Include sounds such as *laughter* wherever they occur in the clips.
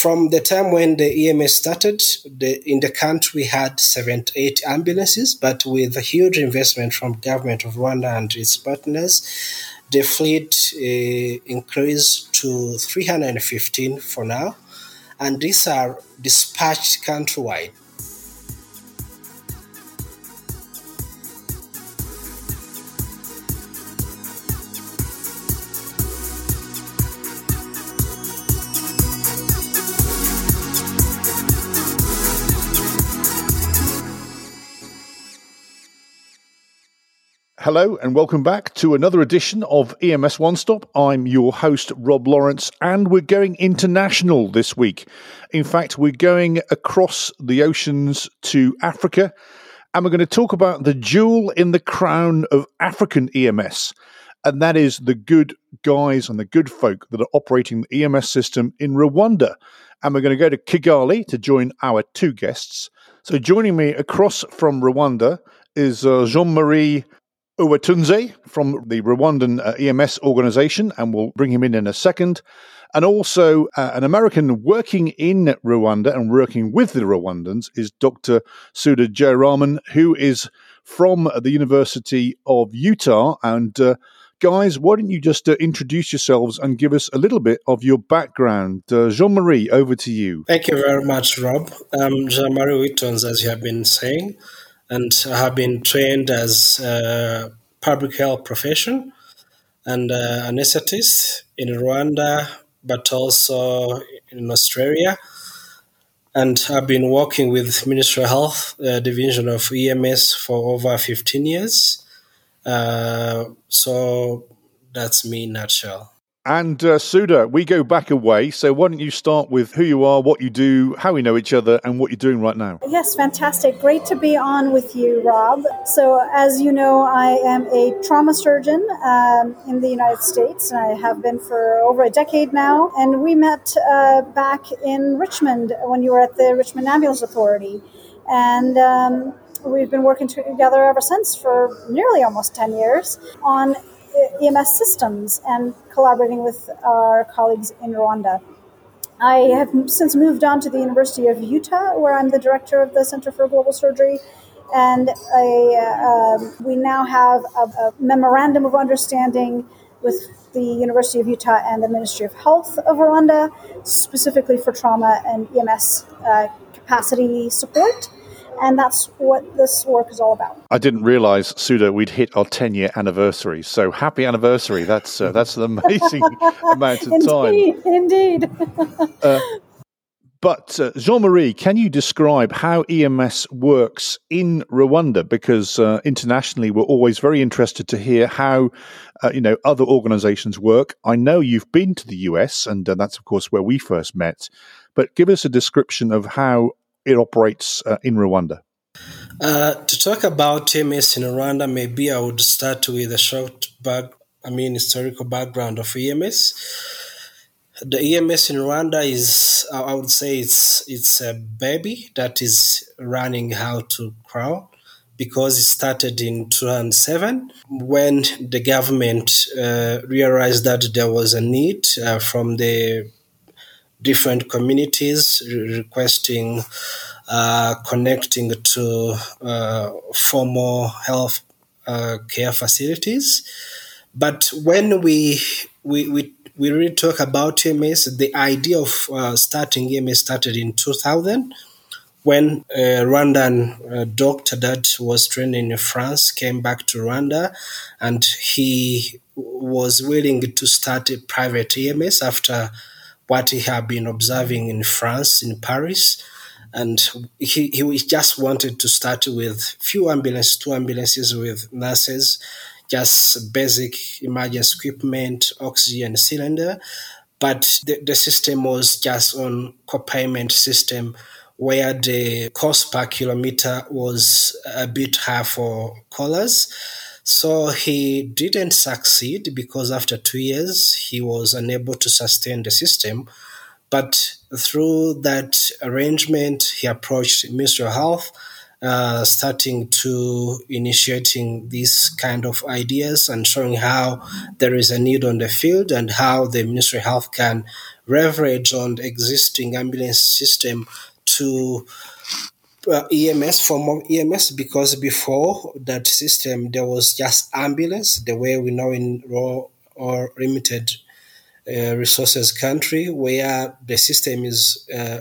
from the time when the EMS started, the, in the country we had 78 ambulances, but with a huge investment from government of Rwanda and its partners, the fleet uh, increased to 315 for now, and these are dispatched countrywide. Hello and welcome back to another edition of EMS One Stop. I'm your host, Rob Lawrence, and we're going international this week. In fact, we're going across the oceans to Africa, and we're going to talk about the jewel in the crown of African EMS, and that is the good guys and the good folk that are operating the EMS system in Rwanda. And we're going to go to Kigali to join our two guests. So, joining me across from Rwanda is uh, Jean Marie Uwitonze from the Rwandan uh, EMS organization, and we'll bring him in in a second. And also, uh, an American working in Rwanda and working with the Rwandans is Dr. Sudha Jayaraman, who is from the University of Utah. And uh, guys, why don't you just uh, introduce yourselves and give us a little bit of your background? Uh, Jean Marie, over to you. Thank you very much, Rob. I'm Jean Marie Uwitonze, as you have been saying and I have been trained as a public health profession and uh, anesthetist in Rwanda, but also in Australia. And I've been working with Ministry of Health uh, Division of EMS for over 15 years. Uh, so that's me in nutshell. And uh, Sudha, we go back a way. So why don't you start with who you are, what you do, how we know each other, and what you're doing right now? Yes, fantastic. Great to be on with you, Rob. So, as you know, I am a trauma surgeon um, in the United States, and I have been for over a decade now. And we met uh, back in Richmond when you were at the Richmond Ambulance Authority. And um, we've been working together ever since for nearly almost 10 years on EMS systems and collaborating with our colleagues in Rwanda. I have since moved on to the University of Utah, where I'm the director of the Center for Global Surgery. And I, uh, we now have a, a, memorandum of understanding with the University of Utah and the Ministry of Health of Rwanda, specifically for trauma and EMS uh, capacity support and that's what this work is all about. I didn't realize, Sudha, we'd hit our 10 year anniversary. So happy anniversary. That's uh, that's an amazing *laughs* amount of indeed, time. Indeed. *laughs* uh, but uh, Jean Marie, can you describe how EMS works in Rwanda? Because uh, internationally, we're always very interested to hear how uh, you know other organisations work. I know you've been to the US, and uh, that's of course where we first met. But give us a description of how it operates uh, in Rwanda? Uh, to talk about EMS in Rwanda, maybe I would start with a short back, I mean, historical background of EMS. The EMS in Rwanda is, I would say, it's it's a baby that is running how to crawl because it started in 2007 when the government uh, realized that there was a need uh, from the different communities requesting uh, connecting to uh, formal health uh, care facilities. But when we, we, we, we really talk about EMS, the idea of uh, starting EMS started in 2000 when a Rwandan uh, doctor that was trained in France came back to Rwanda and he was willing to start a private EMS after what he had been observing in France, in Paris. And he, he just wanted to start with few ambulances, two ambulances with nurses, just basic emergency equipment, oxygen cylinder. But the, the system was just on co-payment system where the cost per kilometer was a bit high for callers. So he didn't succeed because after two years he was unable to sustain the system. But through that arrangement, he approached Ministry of Health uh, starting to initiating these kind of ideas and showing how there is a need on the field and how the Ministry of Health can leverage on the existing ambulance system to uh, EMS form of EMS because before that system there was just ambulance the way we know in raw or limited uh, resources country where the system is uh,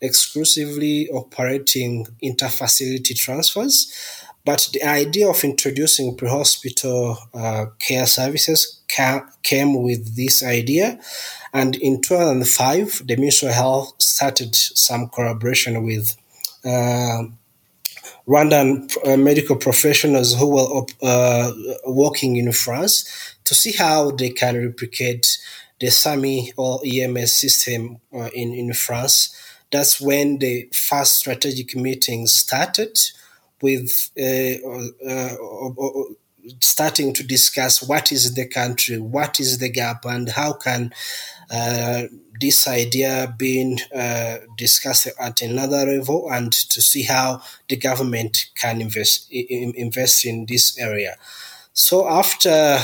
exclusively operating interfacility transfers. But the idea of introducing pre-hospital uh, care services ca- came with this idea. And in 2005, the Ministry of Health started some collaboration with Rwandan uh, medical professionals who were uh, working in France to see how they can replicate the SAMU or EMS system uh, in, in France. That's when the first strategic meetings started with uh, uh, uh, starting to discuss what is the country, what is the gap, and how can uh, this idea being uh, discussed at another level, and to see how the government can invest invest in this area. So after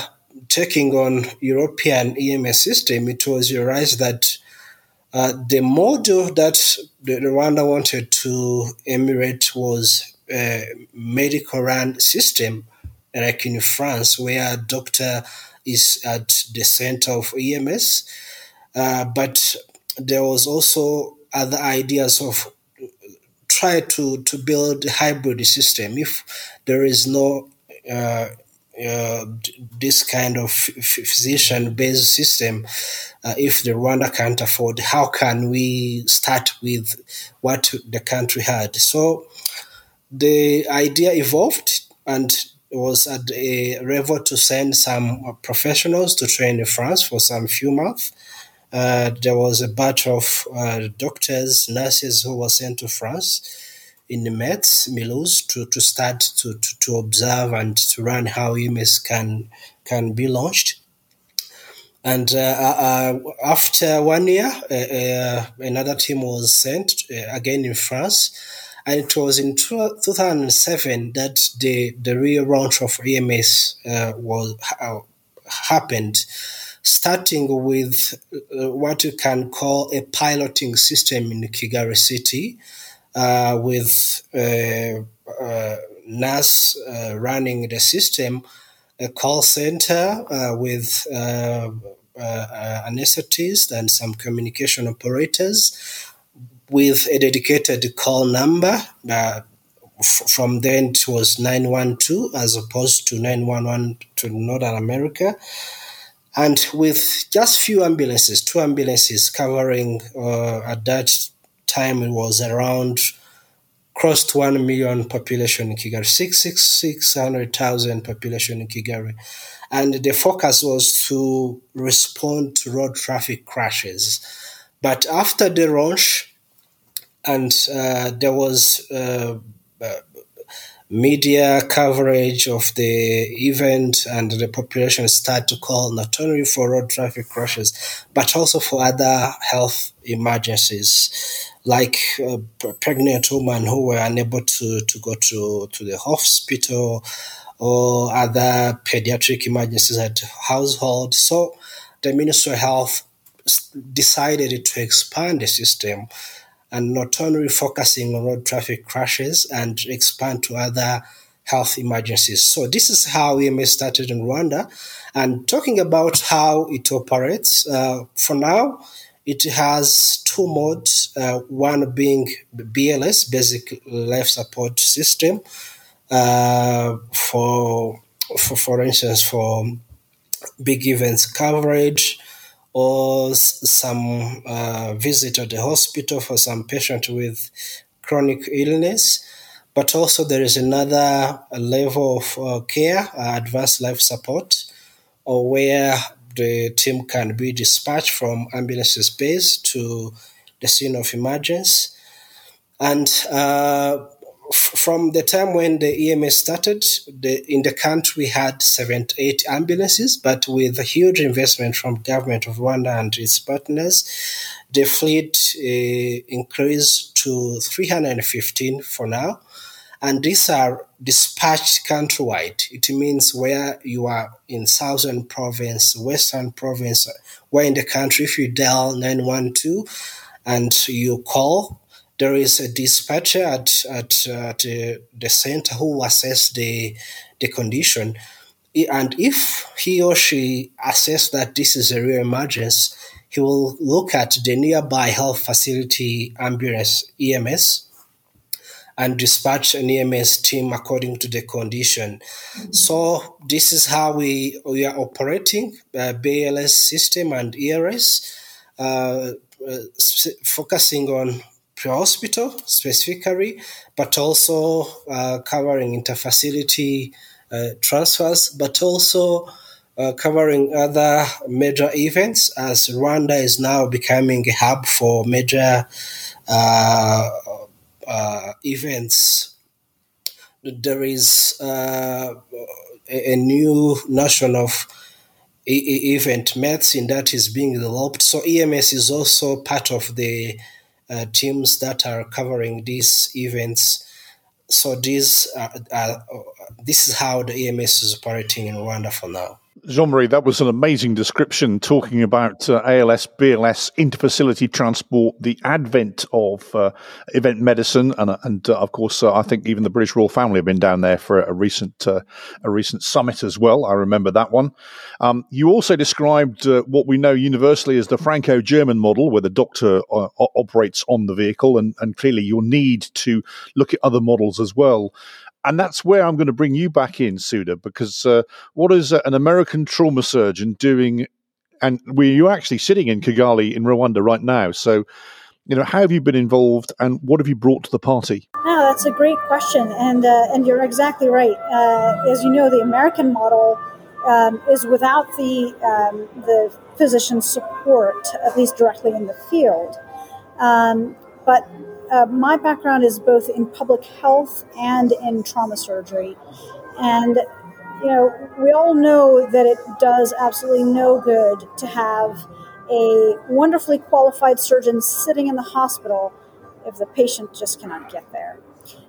taking on European EMS system, it was realized that uh, the model that Rwanda wanted to emulate was a medical run system, like in France, where a doctor is at the center of EMS. Uh, but there was also other ideas of try to, to build a hybrid system. If there is no uh, uh, this kind of physician based system, uh, if the Rwanda can't afford, how can we start with what the country had? So the idea evolved and was at a level to send some professionals to train in France for some few months. Uh, there was a batch of uh, doctors, nurses who were sent to France in the Metz, Mulhouse, to, to start to, to, to observe and to run how EMS can can be launched. And uh, uh, uh after one year, uh, uh, another team was sent uh, again in France. And it was in 2007 that the, the real launch of EMS uh, was happened, starting with uh, what you can call a piloting system in Kigali City, uh, with uh, uh, NAS uh, running the system, a call center with anesthetists and some communication operators with a dedicated call number. Uh, f- from then it was 912 as opposed to 911 to Northern America. And with just few ambulances, two ambulances covering uh, at that time it was around to 1 million population in Kigali, 600,000 population in Kigali. And the focus was to respond to road traffic crashes. But after the launch, and uh, there was uh, uh, media coverage of the event and the population started to call not only for road traffic crashes but also for other health emergencies like pregnant women who were unable to, to go to, to the hospital or other pediatric emergencies at household. So the Ministry of Health decided to expand the system and not only focusing on road traffic crashes and expand to other health emergencies. So this is how EMS started in Rwanda. And talking about how it operates, uh, for now, it has two modes, uh, one being BLS, Basic Life Support System, uh, for, for, for instance, for big events coverage, or some uh, visit at the hospital for some patient with chronic illness. But also there is another level of uh, care, uh, advanced life support, or where the team can be dispatched from ambulance base to the scene of emergency. And uh, from the time when the EMS started, the, in the country we had 78 ambulances, but with a huge investment from government of Rwanda and its partners, the fleet uh, increased to 315 for now. and these are dispatched countrywide. It means where you are in southern province, western province, where in the country, if you dial 912 and you call, there is a dispatcher at, at, at the, the center who assess the, the condition. And if he or she assess that this is a real emergency, he will look at the nearby health facility ambulance EMS and dispatch an EMS team according to the condition. So this is how we we are operating uh, BLS system and ERS, uh, uh, focusing on pre-hospital specifically, but also uh, covering interfacility uh, transfers, but also uh, covering other major events as Rwanda is now becoming a hub for major uh, uh, events. There is uh, a, a, new notion of event medicine that is being developed. So EMS is also part of the uh, teams that are covering these events. So these this is how the EMS is operating in Rwanda for now. Jean Marie, that was an amazing description talking about uh, ALS, BLS, interfacility transport, the advent of uh, event medicine, and, uh, and uh, of course, uh, I think even the British royal family have been down there for a recent uh, a recent summit as well. I remember that one. Um, you also described what we know universally as the Franco-German model, where the doctor operates on the vehicle, and, and clearly your need to look at other models as well and that's where I'm going to bring you back in, Sudha, because uh, what is an American trauma surgeon doing? And we you actually sitting in Kigali in Rwanda right now. So, you know, how have you been involved, and what have you brought to the party? No, that's a great question, and uh, and you're exactly right. Uh, as you know, the American model um, is without the um, the physician support, at least directly in the field. Um, but uh, my background is both in public health and in trauma surgery. And, you know, we all know that it does absolutely no good to have a wonderfully qualified surgeon sitting in the hospital if the patient just cannot get there.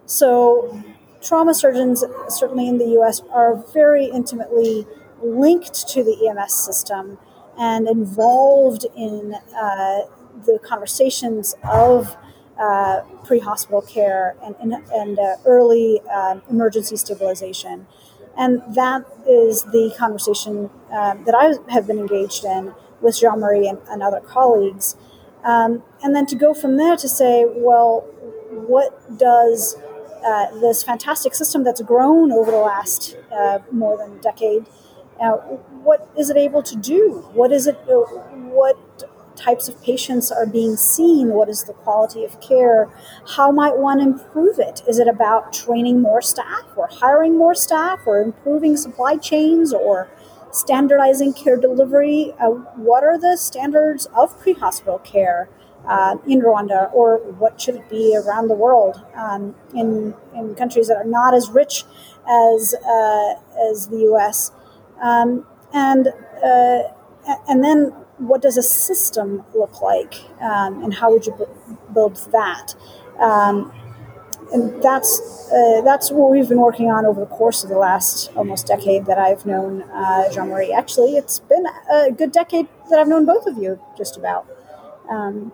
So, trauma surgeons, certainly in the US, are very intimately linked to the EMS system and involved in uh, the conversations of uh, pre hospital care and, and, and uh, early um, emergency stabilization. And that is the conversation um, that I have been engaged in with Jean Marie and, and, other colleagues. Um, and then to go from there to say, well, what does uh, this fantastic system that's grown over the last uh, more than a decade, what is it able to do? What is it? What types of patients are being seen? What is the quality of care? How might one improve it? Is it about training more staff or hiring more staff or improving supply chains or standardizing care delivery? Uh, what are the standards of pre hospital care? Uh, in Rwanda, or what should it be around the world um, in in countries that are not as rich as uh, as the U.S. Um, and uh, and then what does a system look like, um, and how would you b- build that? Um, and that's uh, that's what we've been working on over the course of the last almost decade that I've known uh, Jean Marie. Actually, it's been a good decade that I've known both of you, just about. Um,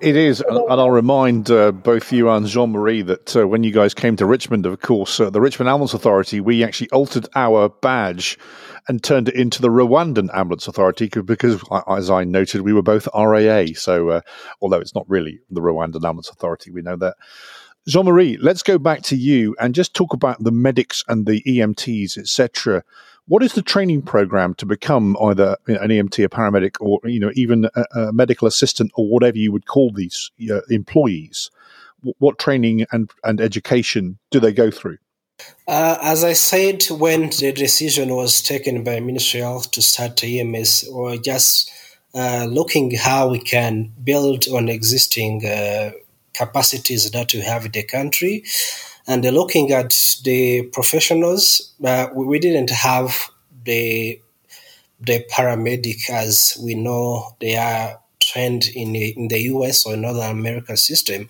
it is, and I'll remind uh, both you and Jean Marie that uh, when you guys came to Richmond, of course, uh, the Richmond Ambulance Authority, we actually altered our badge and turned it into the Rwandan Ambulance Authority because, as I noted, we were both RAA. So, uh, although it's not really the Rwandan Ambulance Authority, we know that. Jean Marie, let's go back to you and just talk about the medics and the EMTs, etc. What is the training program to become either an EMT, a paramedic, or you know even a, a medical assistant or whatever you would call these uh, employees? What training and, and education do they go through? Uh, as I said, when the decision was taken by Ministry Health to start EMS, are just uh, looking how we can build on existing uh, capacities that we have in the country, and looking at the professionals. Uh, we, didn't have the the paramedic as we know they are trained in in the US or Northern American system.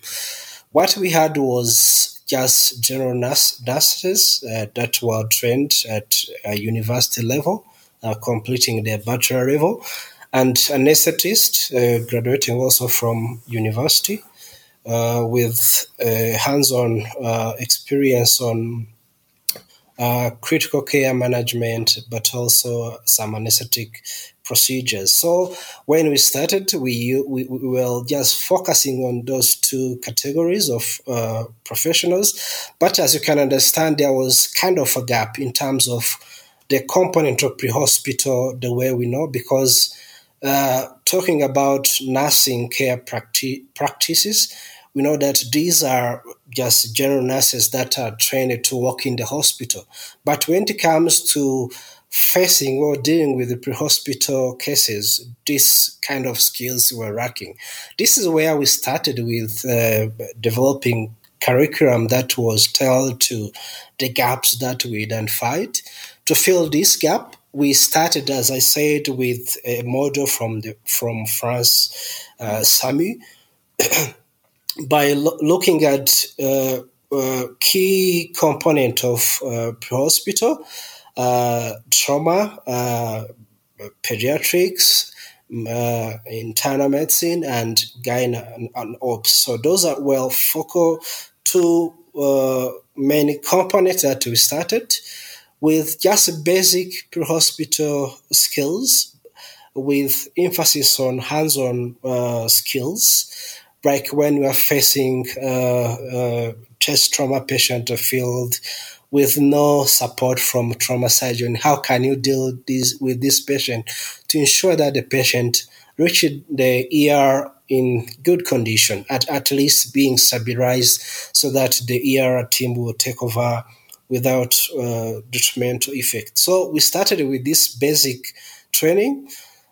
What we had was just general nurse, nurses uh, that were trained at a university level, uh, completing their bachelor level, and anesthetists uh, graduating also from university uh, with uh, hands-on experience on uh, critical care management, but also some anesthetic procedures. So when we started, we, we, we were just focusing on those two categories of uh, professionals. But as you can understand, there was kind of a gap in terms of the component of pre-hospital the way we know because uh, talking about nursing care practi- practices, we know that these are just general nurses that are trained to work in the hospital. But when it comes to facing or dealing with the pre-hospital cases, this kind of skills were lacking. This is where we started with uh, developing curriculum that was tailored to the gaps that we identified. To fill this gap, we started, as I said, with a model from the from France, uh, SAMU. *clears throat* by lo- looking at uh, uh, key component of uh, hospital, uh, trauma, uh, pediatrics, uh, internal medicine, and gyne and, and, ops. So those are well focal two many components that we started with just basic pre-hospital skills with emphasis on hands-on skills like when we are facing a chest trauma patient field with no support from trauma surgeon, how can you deal this, with this patient? To ensure that the patient reaches the ER in good condition, at, at least being stabilized so that the ER team will take over without uh, detrimental effect. So we started with this basic training.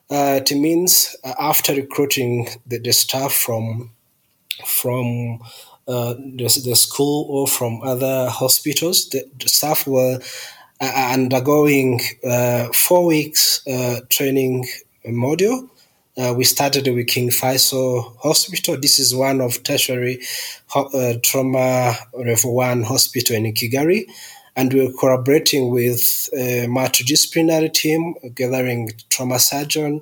Uh, it means uh, after recruiting the, the staff from from uh, the, the school or from other hospitals. The, the staff were uh, undergoing uh, four weeks training module. Uh, we started with King Faisal Hospital. This is one of tertiary uh, trauma level one hospital in Kigali. And we're collaborating with a multidisciplinary team, gathering trauma surgeon,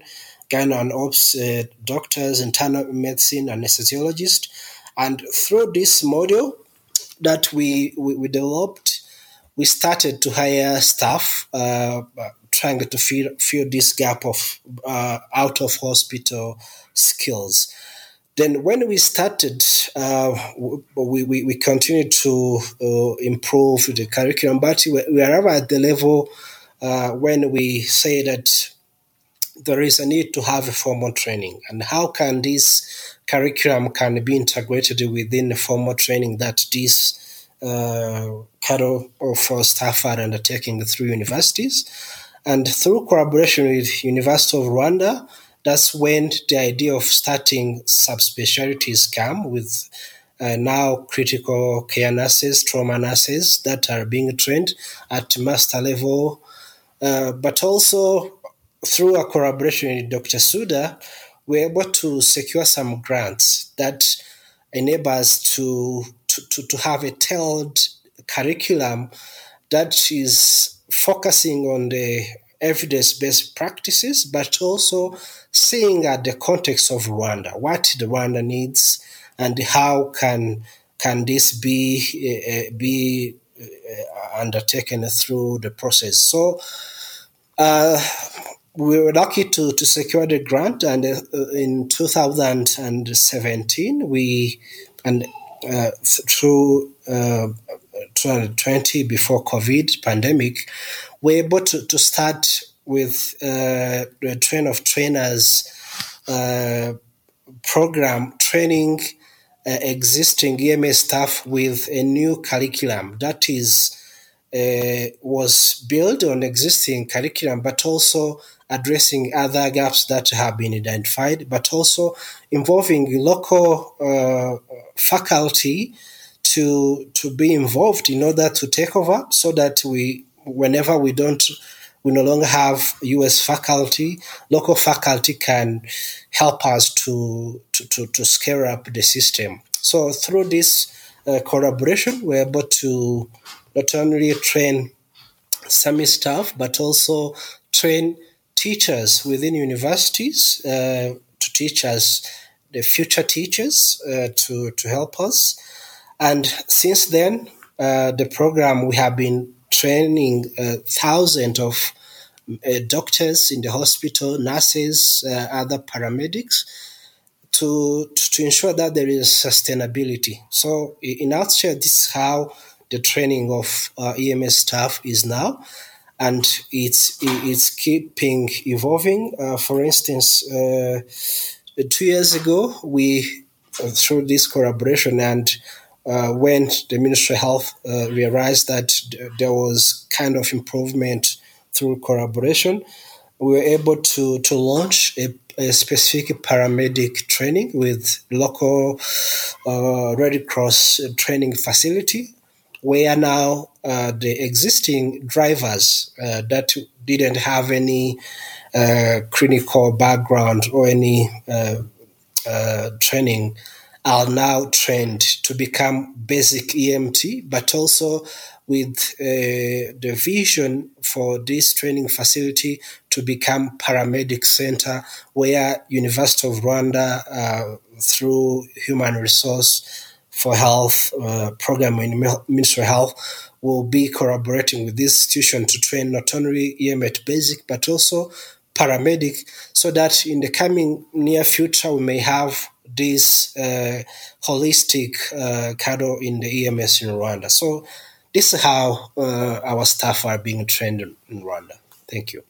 gyno and ops doctors, internal medicine, and anesthesiologist and through this module that we, we, we developed, we started to hire staff uh, trying to fill, fill this gap of uh, out of hospital skills. Then, when we started, uh, we, we, we continued to uh, improve the curriculum, but we, we arrived at the level uh, when we say that there is a need to have a formal training. And how can this curriculum can be integrated within the formal training that these uh, cadre of staff are undertaking through universities. And through collaboration with University of Rwanda, that's when the idea of starting subspecialties come with uh, now critical care nurses, trauma nurses that are being trained at master level, uh, but also through a collaboration with Dr. Sudha, we're able to secure some grants that enable us to, to, to, to have a tailored curriculum that is focusing on the evidence-based practices, but also seeing at the context of Rwanda, what Rwanda needs, and how can can this be uh, be uh, undertaken through the process. So. Uh, we were lucky to, to secure the grant, and uh, in 2017, we and uh, through uh, 2020 before COVID pandemic, were able to, to start with uh, the train of trainers uh, program training uh, existing EMA staff with a new curriculum that is uh, was built on existing curriculum, but also addressing other gaps that have been identified, but also involving local uh, faculty to to be involved in order to take over, so that we, whenever we don't, we no longer have U.S. faculty, local faculty can help us to to to, to scale up the system. So through this uh, collaboration, we're able to not only train SAMU staff, but also train teachers within universities uh, to teach us the future teachers uh, to, to help us. And since then, uh, the program we have been training uh, thousands of uh, doctors in the hospital, nurses, uh, other paramedics to, to ensure that there is sustainability. So, in nutshell, this is how the training of uh, EMS staff is now, and it's it's keeping evolving. Uh, for instance, uh, two years ago, we through this collaboration and uh, when the Ministry of Health uh, realized that there was kind of improvement through collaboration, we were able to, to launch a, a specific paramedic training with local uh, Red Cross training facility, where now uh, the existing drivers uh, that didn't have any uh, clinical background or any training are now trained to become basic EMT, but also with uh, the vision for this training facility to become paramedic center where University of Rwanda uh, through human resource for health uh, program in Ministry of Health will be collaborating with this institution to train not only EMT basic but also paramedic so that in the coming near future we may have this uh, holistic uh, cadre in the EMS in Rwanda. So this is how uh, our staff are being trained in Rwanda. Thank you.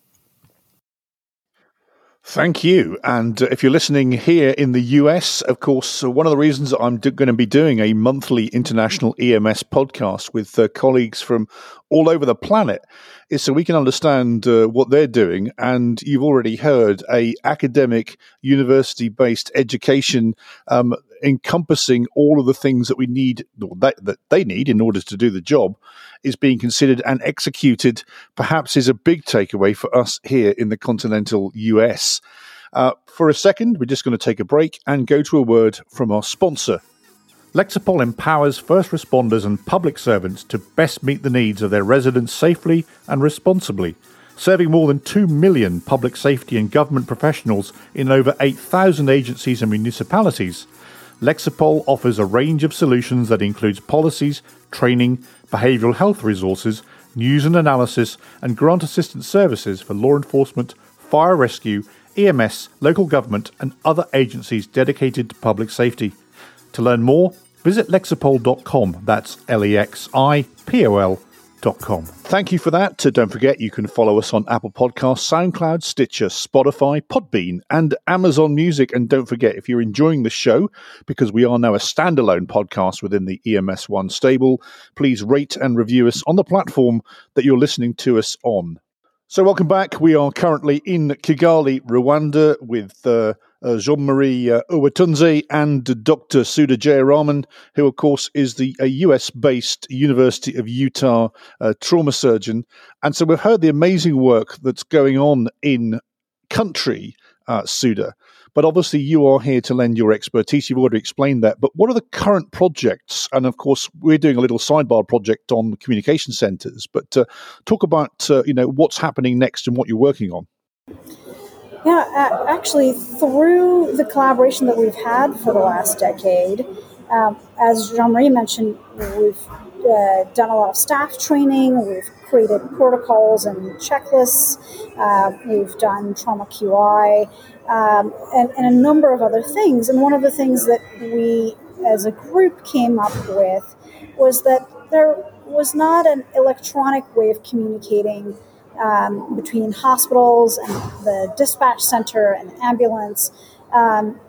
Thank you. And uh, if you're listening here in the US, of course, uh, one of the reasons I'm do- going to be doing a monthly international EMS podcast with uh, colleagues from all over the planet is so we can understand uh, what they're doing. And you've already heard a academic, university-based education um, encompassing all of the things that we need, that, that they need in order to do the job, is being considered and executed. Perhaps is a big takeaway for us here in the continental US. Uh, for a second, we're just going to take a break and go to a word from our sponsor. Lexipol empowers first responders and public servants to best meet the needs of their residents safely and responsibly, serving more than 2 million public safety and government professionals in over 8,000 agencies and municipalities. Lexipol offers a range of solutions that includes policies, training, behavioural health resources, news and analysis, and grant assistance services for law enforcement, fire rescue, EMS, local government, and other agencies dedicated to public safety. To learn more, visit lexipol.com. That's L E X I P O L.com. Thank you for that. Uh, don't forget you can follow us on Apple Podcasts, SoundCloud, Stitcher, Spotify, Podbean, and Amazon Music. And don't forget, if you're enjoying the show, because we are now a standalone podcast within the EMS One stable, please rate and review us on the platform that you're listening to us on. So, welcome back. We are currently in Kigali, Rwanda, with uh, uh, Jean Marie uh, and Dr. Sudha Jayaraman, who, of course, is the a US based University of Utah uh, trauma surgeon. And so we've heard the amazing work that's going on in country, uh, Sudha. But obviously, you are here to lend your expertise. You've already explained that. But what are the current projects? And of course, we're doing a little sidebar project on communication centers. But uh, talk about uh, you know what's happening next and what you're working on. Yeah, actually, through the collaboration that we've had for the last decade, um, as Jean Marie mentioned, we've uh, done a lot of staff training, we've created protocols and checklists, uh, we've done trauma QI, um, and, and a number of other things. And one of the things that we as a group came up with was that there was not an electronic way of communicating um, between hospitals and the dispatch center and ambulance. Um,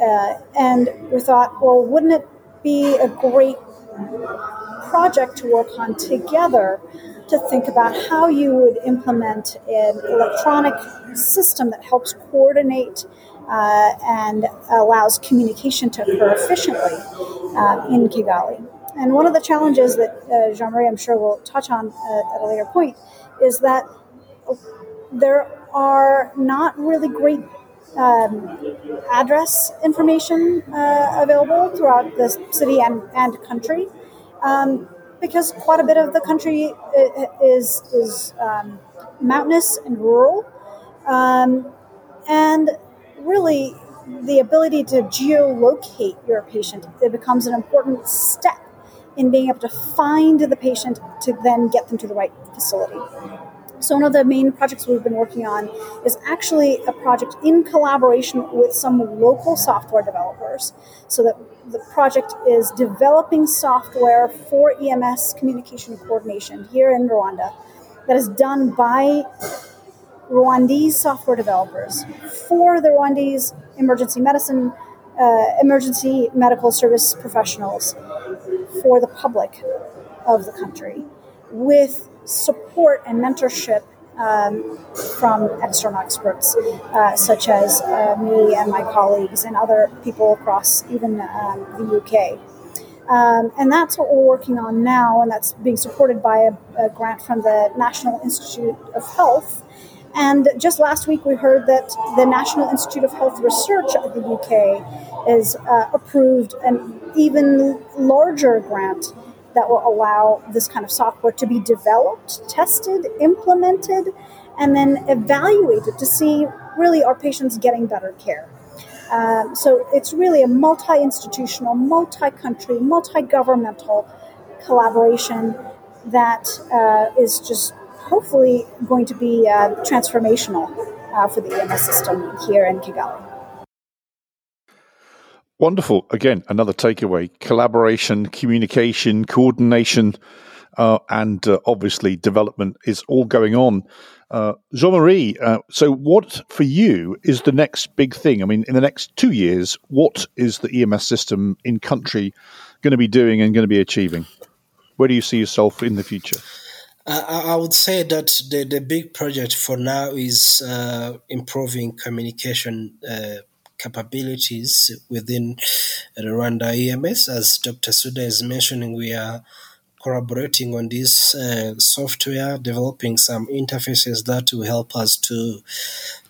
uh, and we thought, well, wouldn't it be a great project to work on together to think about how you would implement an electronic system that helps coordinate uh, and allows communication to occur efficiently uh, in Kigali. And one of the challenges that uh, Jean Marie, I'm sure, will touch on uh, at a later point is that there are not really great um, address information uh, available throughout the city and, and country. Um, because quite a bit of the country is is um, mountainous and rural, um, and really the ability to geolocate your patient it becomes an important step in being able to find the patient to then get them to the right facility. So, one of the main projects we've been working on is actually a project in collaboration with some local software developers. So, that the project is developing software for EMS communication coordination here in Rwanda that is done by Rwandese software developers for the Rwandese emergency medicine, uh, emergency medical service professionals for the public of the country with support and mentorship um, from external experts, uh, such as uh, me and my colleagues and other people across even um, the UK. Um, and that's what we're working on now, and that's being supported by a, a, grant from the National Institute of Health. And just last week, we heard that the National Institute of Health Research of the UK is uh, approved an even larger grant that will allow this kind of software to be developed, tested, implemented, and then evaluated to see really are patients getting better care. Um, so it's really a multi institutional, multi country, multi governmental collaboration that uh, is just hopefully going to be uh, transformational uh, for the EMS system here in Kigali. Wonderful. Again, another takeaway collaboration, communication, coordination, uh, and uh, obviously development is all going on. Uh, Jean Marie, uh, so what for you is the next big thing? I mean, in the next two years, what is the EMS system in country going to be doing and going to be achieving? Where do you see yourself in the future? I would say that the, the big project for now is uh, improving communication uh, capabilities within Rwanda EMS. As Dr. Sudha is mentioning, we are collaborating on this uh, software, developing some interfaces that will help us to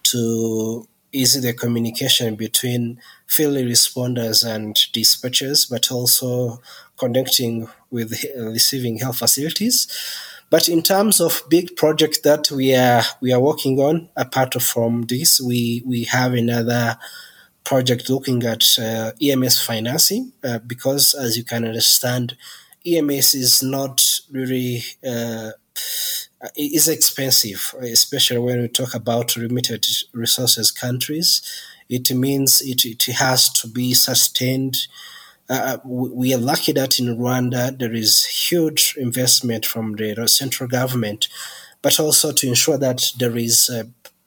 to ease the communication between field responders and dispatchers, but also connecting with receiving health facilities. But in terms of big projects that we are we are working on, apart from this, we we have another project looking at uh, EMS financing uh, because, as you can understand, EMS is not really uh, is expensive, especially when we talk about limited resources countries. It means it, it has to be sustained. Uh, we are lucky that in Rwanda there is huge investment from the central government, but also to ensure that there is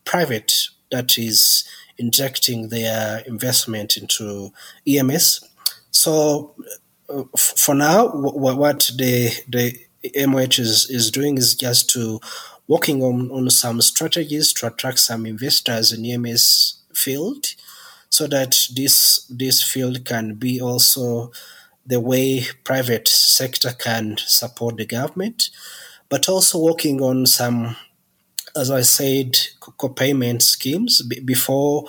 private that is injecting their investment into EMS. So uh, f- for now, w- what the the MOH is, is doing is just to working on, on some strategies to attract some investors in EMS field so that this this field can be also the way private sector can support the government, but also working on some as I said, co-payment schemes. B- before,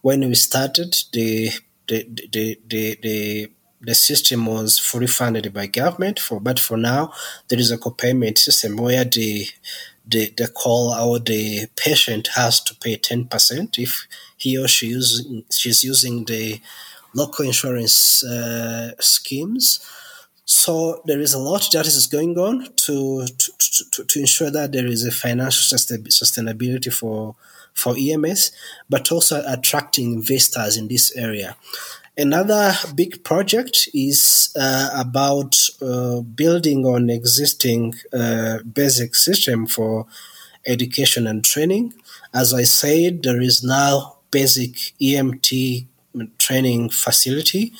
when we started, the the, the, the, the the system was fully funded by government for but for now there is a co-payment system where the the, the call or the patient has to pay 10% if he or she using, she's using the local insurance uh, schemes so there is a lot that is going on to to, to, to ensure that there is a financial sustainability for for EMS, but also attracting investors in this area. Another big project is uh, about uh, building on existing uh, basic system for education and training. As I said, there is now basic EMT training facility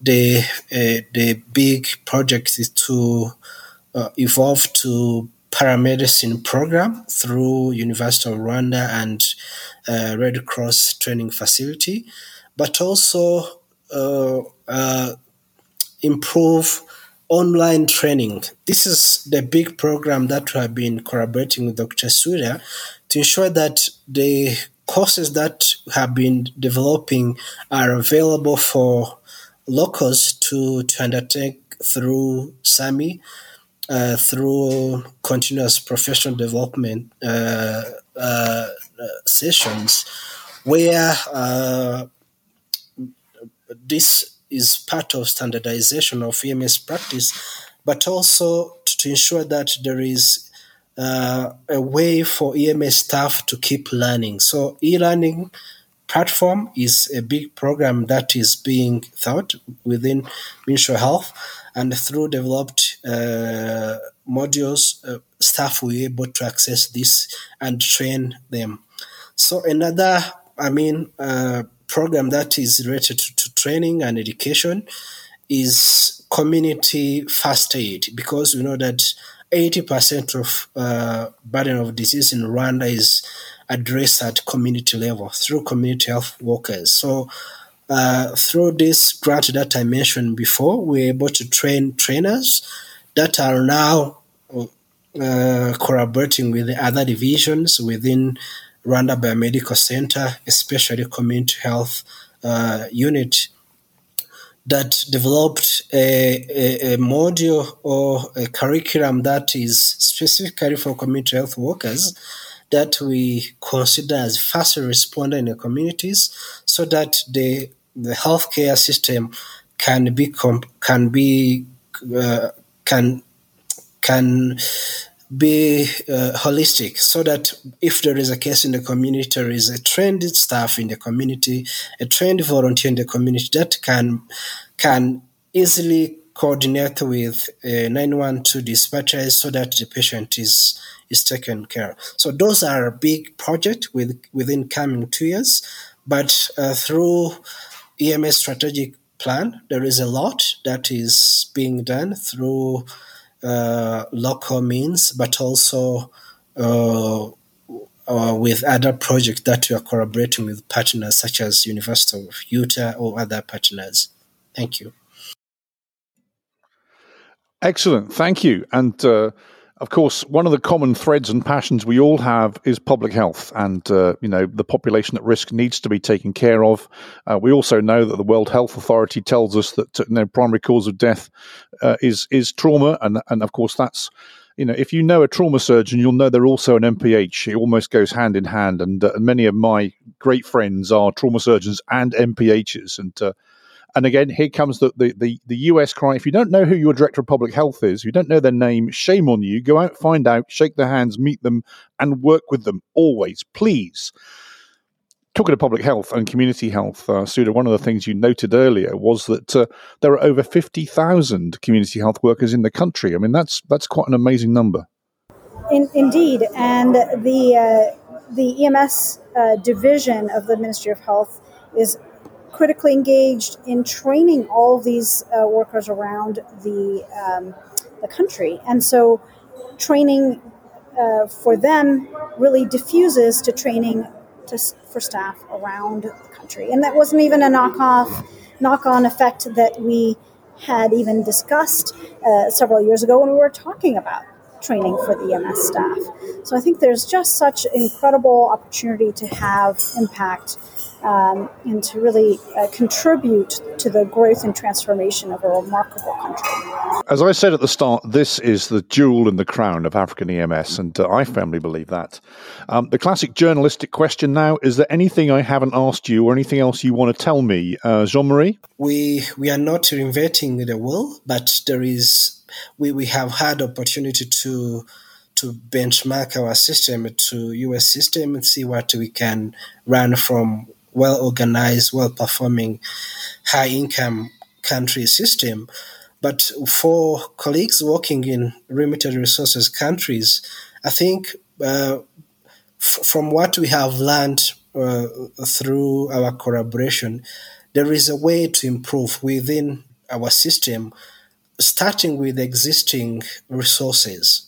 the uh, the big project is to uh, evolve to paramedicine program through University of Rwanda and uh, Red Cross training facility, but also improve online training. This is the big program that we have been collaborating with Dr. Sudha to ensure that the courses that have been developing are available for locals to, to undertake through SAMU, uh, through continuous professional development uh, uh, sessions, where uh, this is part of standardization of EMS practice, but also to, to ensure that there is uh, a way for EMS staff to keep learning. So e-learning platform is a big program that is being thought within Ministry of Health, and through developed uh, modules, uh, staff will be able to access this and train them. So another, I mean, uh, program that is related to, to training and education is community first aid because we know that 80% of uh, burden of disease in Rwanda is addressed at community level through community health workers. So uh, through this grant that I mentioned before, we're able to train trainers that are now uh, collaborating with the other divisions within Rwanda Biomedical Center, especially community health uh, unit that developed a, a, a, module or a curriculum that is specifically for community health workers that we consider as first responder in the communities so that the the healthcare system can be comp- can be uh, can can be uh, holistic so that if there is a case in the community, there is a trained staff in the community, a trained volunteer in the community that can can easily coordinate with uh, 912 dispatchers so that the patient is is taken care. So those are a big project with within coming two years, but uh, through EMS strategic plan, there is a lot that is being done through local means, but also uh, uh, with other projects that we are collaborating with partners such as University of Utah or other partners. Thank you. Excellent, thank you. And uh, of course, one of the common threads and passions we all have is public health, and uh, you know the population at risk needs to be taken care of. Uh, we also know that the World Health Authority tells us that you know, primary cause of death uh, is is trauma, and and of course that's you know if you know a trauma surgeon, you'll know they're also an MPH. It almost goes hand in hand, and, uh, and many of my great friends are trauma surgeons and MPHs, and uh, and again, here comes the, the, the, the, US cry. If you don't know who your director of public health is, if you don't know their name, shame on you. Go out, find out, shake their hands, meet them, and work with them always, please. Talking of public health and community health, uh, Sudha, one of the things you noted earlier was that uh, there are over 50,000 community health workers in the country. I mean, that's, that's quite an amazing number. In, indeed. And the, uh, the EMS uh, division of the Ministry of Health is critically engaged in training all these uh, workers around the, um, the country. And so training uh, for them really diffuses to training to, for staff around the country. And that wasn't even a knock-off, knock-on effect that we had even discussed uh, several years ago when we were talking about training for the EMS staff. So I think there's just such incredible opportunity to have impact um, and to really uh, contribute to the growth and transformation of a remarkable country. As I said at the start, this is the jewel in the crown of African EMS, and uh, I firmly believe that. Um, the classic journalistic question now is there anything I haven't asked you or anything else you want to tell me, uh, Jean Marie? We, we are not reinventing the wheel, but there is we, we have had opportunity to to benchmark our system to US system and see what we can run from well organized, well performing, high income country system. But for colleagues working in limited resources countries, I think uh, f- from what we have learned uh, through our collaboration, there is a way to improve within our system, starting with existing resources,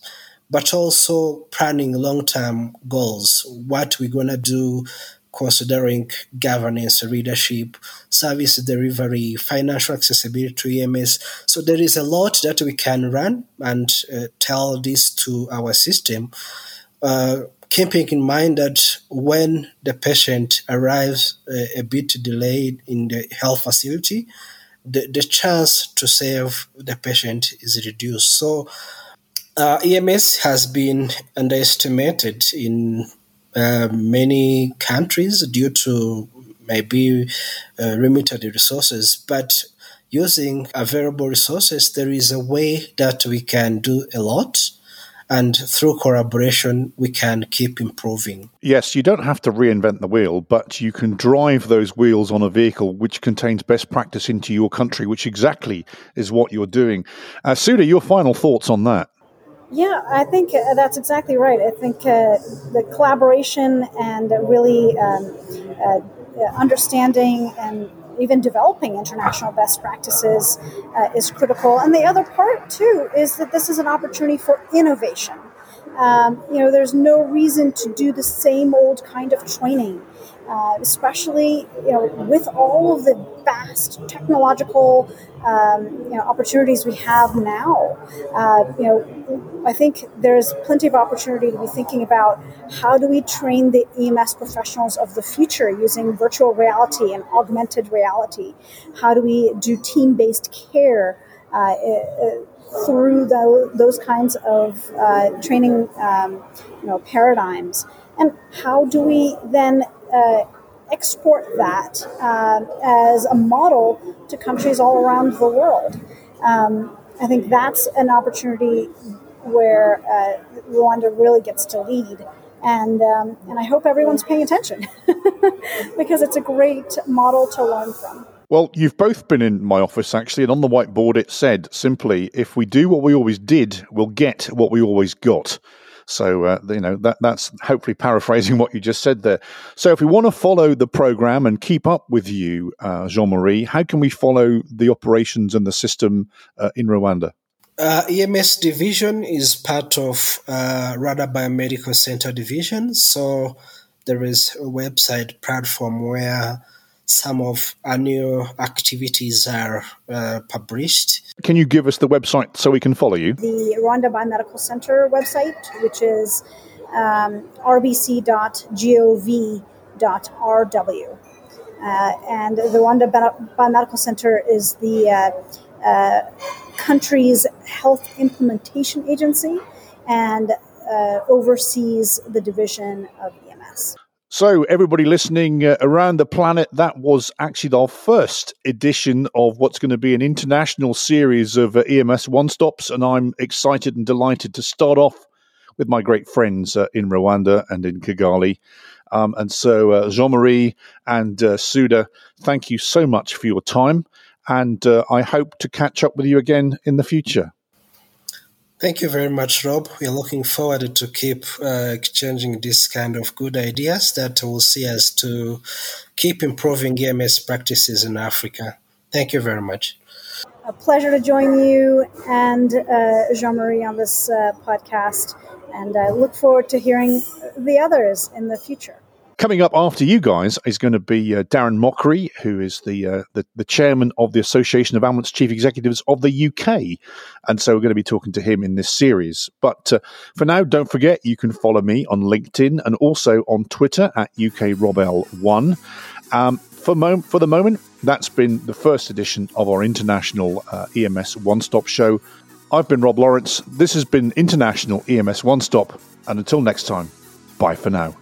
but also planning long term goals. What we're going to do considering governance, leadership, service delivery, financial accessibility to EMS. So there is a lot that we can run and uh, tell this to our system. Uh, keeping in mind that when the patient arrives a, a bit delayed in the health facility, the, the chance to save the patient is reduced. So, uh, EMS has been underestimated in uh, many countries due to maybe uh, limited resources, but using available resources, there is a way that we can do a lot. And through collaboration we can keep improving. Yes you don't have to reinvent the wheel but you can drive those wheels on a vehicle which contains best practice into your country which exactly is what you're doing. Uh, Sudha, your final thoughts on that yeah, I think uh, that's exactly right. I think uh, the collaboration and really um, uh, understanding and even developing international best practices uh, is critical. And the other part, too, is that this is an opportunity for innovation. Um, you know, there's no reason to do the same old kind of training, uh, especially you know with all of the vast technological um, you know opportunities we have now. Uh, you know, I think there's plenty of opportunity to be thinking about how do we train the EMS professionals of the future using virtual reality and augmented reality. How do we do team-based care? Uh, through the, those kinds of uh, training um, you know, paradigms. And how do we then uh, export that uh, as a model to countries all around the world? Um, I think that's an opportunity where uh, Rwanda really gets to lead. And, um, and I hope everyone's paying attention *laughs* because it's a great model to learn from. Well, you've both been in my office actually, and on the whiteboard it said simply, if we do what we always did, we'll get what we always got. So, uh, you know, that, that's hopefully paraphrasing *laughs* what you just said there. So, if we want to follow the program and keep up with you, uh, Jean Marie, how can we follow the operations and the system uh, in Rwanda? Uh, EMS division is part of uh, Rwanda Biomedical Center division. So, there is a website platform where some of our new activities are uh, published. Can you give us the website so we can follow you? The Rwanda Biomedical Center website, which is um, rbc.gov.rw. Uh, and the Rwanda Biomedical Center is the uh, uh, country's health implementation agency and uh, oversees the division of EMS. So, everybody listening uh, around the planet, that was actually our first edition of what's going to be an international series of uh, EMS one stops. And I'm excited and delighted to start off with my great friends uh, in Rwanda and in Kigali. Um, and so, Jean Marie and Sudha, thank you so much for your time. And I hope to catch up with you again in the future. Thank you very much, Rob. We are looking forward to keep uh, exchanging this kind of good ideas that will see us to keep improving EMS practices in Africa. Thank you very much. A pleasure to join you and uh, Jean Marie on this uh, podcast, and I look forward to hearing the others in the future. Coming up after you guys is going to be uh, Daren Mochrie, who is the, uh, the, the chairman of the Association of Ambulance Chief Executives of the UK, and so we're going to be talking to him in this series. But uh, for now, don't forget you can follow me on LinkedIn and also on Twitter at UKRobL1. Um, for, mo- for the moment, that's been the first edition of our international uh, EMS One Stop show. I've been Rob Lawrence. This has been International EMS One Stop, and until next time, bye for now.